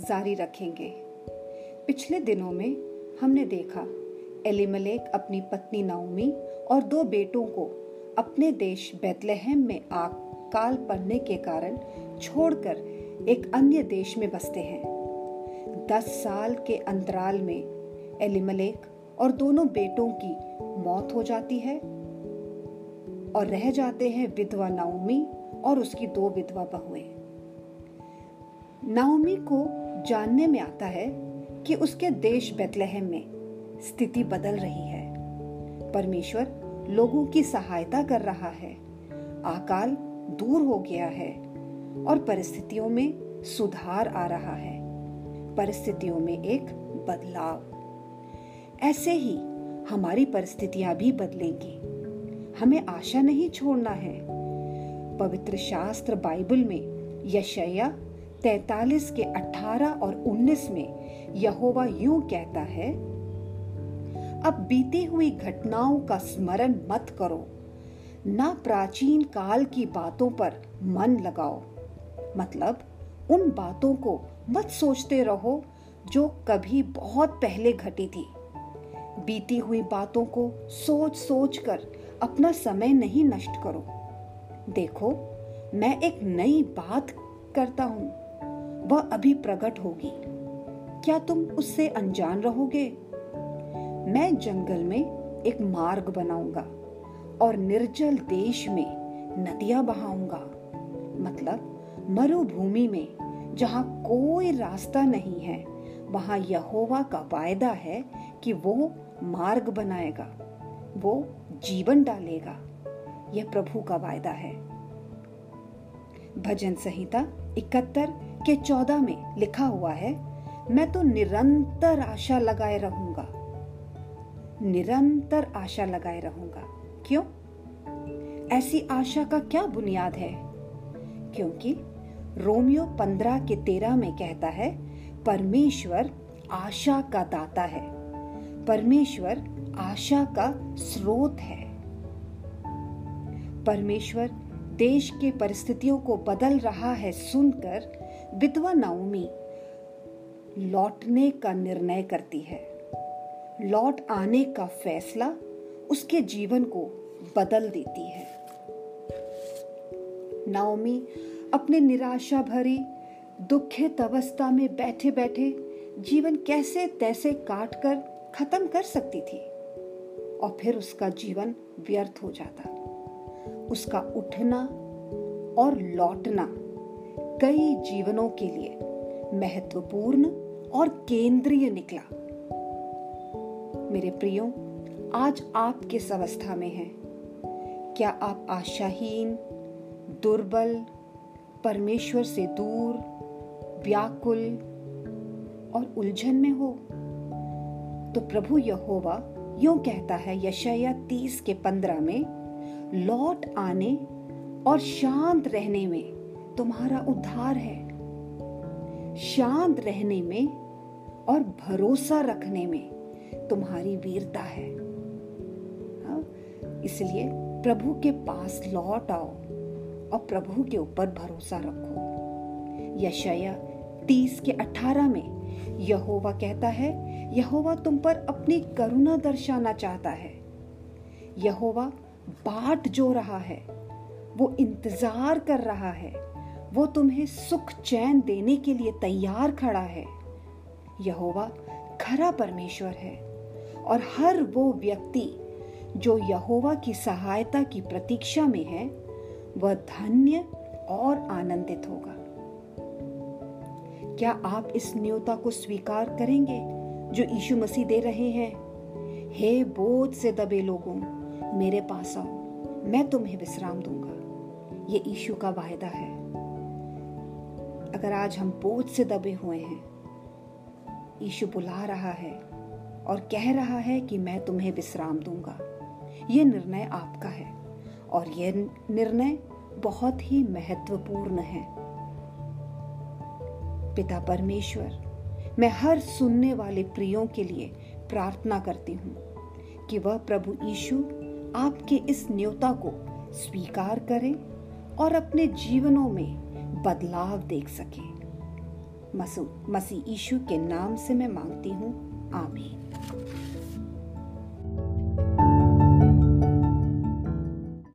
जारी रखेंगे। पिछले दिनों में हमने देखा, एलिमलेक अपनी पत्नी नाउमी और दो बेटों को अपने देश बैतलहम में काल पड़ने के कारण छोड़कर एक अन्य देश में बसते हैं। दस साल के अंतराल में एलिमलेक और दोनों बेटों की मौत हो जाती है और रह जाते हैं विधवा नाउमी और उसकी दो विधवा बहुएँ। नाउमी को जानने में आता है कि उसके देश बेतलहम में स्थिति बदल रही है। परमेश्वर लोगों की सहायता कर रहा है। अकाल दूर हो गया है और परिस्थितियों में सुधार आ रहा है। परिस्थितियों में एक बदलाव। ऐसे ही हमारी परिस्थितियाँ भी बदलेंगी। हमें आशा नहीं छोड़ना है। पवित्र शास्त्र बाइबल में यशया तैतालीस के 18 और 19 में यहोवा यूँ कहता है, अब बीती हुई घटनाओं का स्मरण मत करो, ना प्राचीन काल की बातों पर मन लगाओ। मतलब उन बातों को मत सोचते रहो जो कभी बहुत पहले घटी थी। बीती हुई बातों को सोच सोच कर अपना समय नहीं नष्ट करो। देखो, मैं एक नई बात करता हूँ। वह अभी प्रकट होगी। क्या तुम उससे अनजान रहोगे? मैं जंगल में एक मार्ग बनाऊँगा और निर्जल देश में नदियाँ बहाऊँगा। मतलब मरुभूमि में, जहाँ कोई रास्ता नहीं है, वहाँ यहोवा का वायदा है कि वो मार्ग बनाएगा, वो जीवन डालेगा। यह प्रभु का वायदा है। भजन संहिता इकहत्तर के चौदह में लिखा हुआ है, मैं तो निरंतर आशा लगाए रहूँगा। निरंतर आशा लगाए रहूँगा। क्यों? ऐसी आशा का क्या बुनियाद है? क्योंकि रोमियो पंद्रह के तेरह में कहता है, परमेश्वर आशा का दाता है। परमेश्वर आशा का स्रोत है। परमेश्वर देश के परिस्थितियों को बदल रहा है सुनकर विधवा नाउमी लौटने का निर्णय करती है। लौट आने का फैसला उसके जीवन को बदल देती है। नाओमी अपने निराशा भरी, दुखित अवस्था में बैठे बैठे जीवन कैसे तैसे काट कर खत्म कर सकती थी? और फिर उसका जीवन व्यर्थ हो जाता। उसका उठना और लौटना कई जीवनों के लिए महत्वपूर्ण और केंद्रीय निकला। मेरे प्रियो, आज आप किस अवस्था में हैं? क्या आप आशाहीन, दुर्बल, परमेश्वर से दूर, व्याकुल और उलझन में हो? तो प्रभु यहोवा यूँ कहता है यशया तीस के पंद्रह में, लौट आने और शांत रहने में तुम्हारा उद्धार है। शांत रहने में और भरोसा रखने में तुम्हारी वीरता है। हाँ? इसलिए प्रभु के पास लौट आओ और प्रभु के ऊपर भरोसा रखो। यशया तीस के अठारह में यहोवा कहता है, यहोवा तुम पर अपनी करुणा दर्शाना चाहता है। यहोवा बाट जो रहा है, वो इंतज़ार कर रहा है। वो तुम्हें सुख चैन देने के लिए तैयार खड़ा है। यहोवा खरा परमेश्वर है और हर वो व्यक्ति जो यहोवा की सहायता की प्रतीक्षा में है, वह धन्य और आनंदित होगा। क्या आप इस न्योता को स्वीकार करेंगे जो यीशु मसीह दे रहे हैं? हे बोझ से दबे लोगों, मेरे पास आओ, मैं तुम्हें विश्राम दूँगा। ये यीशु का वायदा है। अगर आज हम बोझ से दबे हुए हैं, यीशु बुला रहा है और कह रहा है कि मैं तुम्हें विश्राम दूँगा। ये निर्णय आपका है और यह निर्णय बहुत ही महत्वपूर्ण है। पिता परमेश्वर, मैं हर सुनने वाले प्रियों के लिए प्रार्थना करती हूँ कि वह प्रभु यीशु आपके इस न्योता को स्वीकार करें और अपने जीवनों में बदलाव देख सके। मसीह यीशु के नाम से मैं मांगती हूँ आमीन।